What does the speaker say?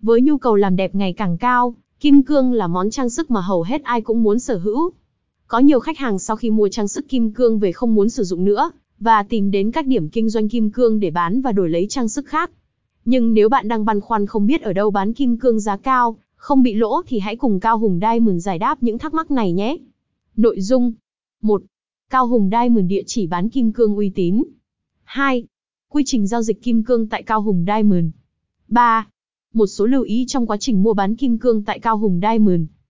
Với nhu cầu làm đẹp ngày càng cao, kim cương là món trang sức mà hầu hết ai cũng muốn sở hữu. Có nhiều khách hàng sau khi mua trang sức kim cương về không muốn sử dụng nữa, và tìm đến các điểm kinh doanh kim cương để bán và đổi lấy trang sức khác. Nhưng nếu bạn đang băn khoăn không biết ở đâu bán kim cương giá cao, không bị lỗ thì hãy cùng Cao Hùng Diamond giải đáp những thắc mắc này nhé. Nội dung 1. Cao Hùng Diamond địa chỉ bán kim cương uy tín 2. Quy trình giao dịch kim cương tại Cao Hùng Diamond 3. Một số lưu ý trong quá trình mua bán kim cương tại Cao Hùng Diamond.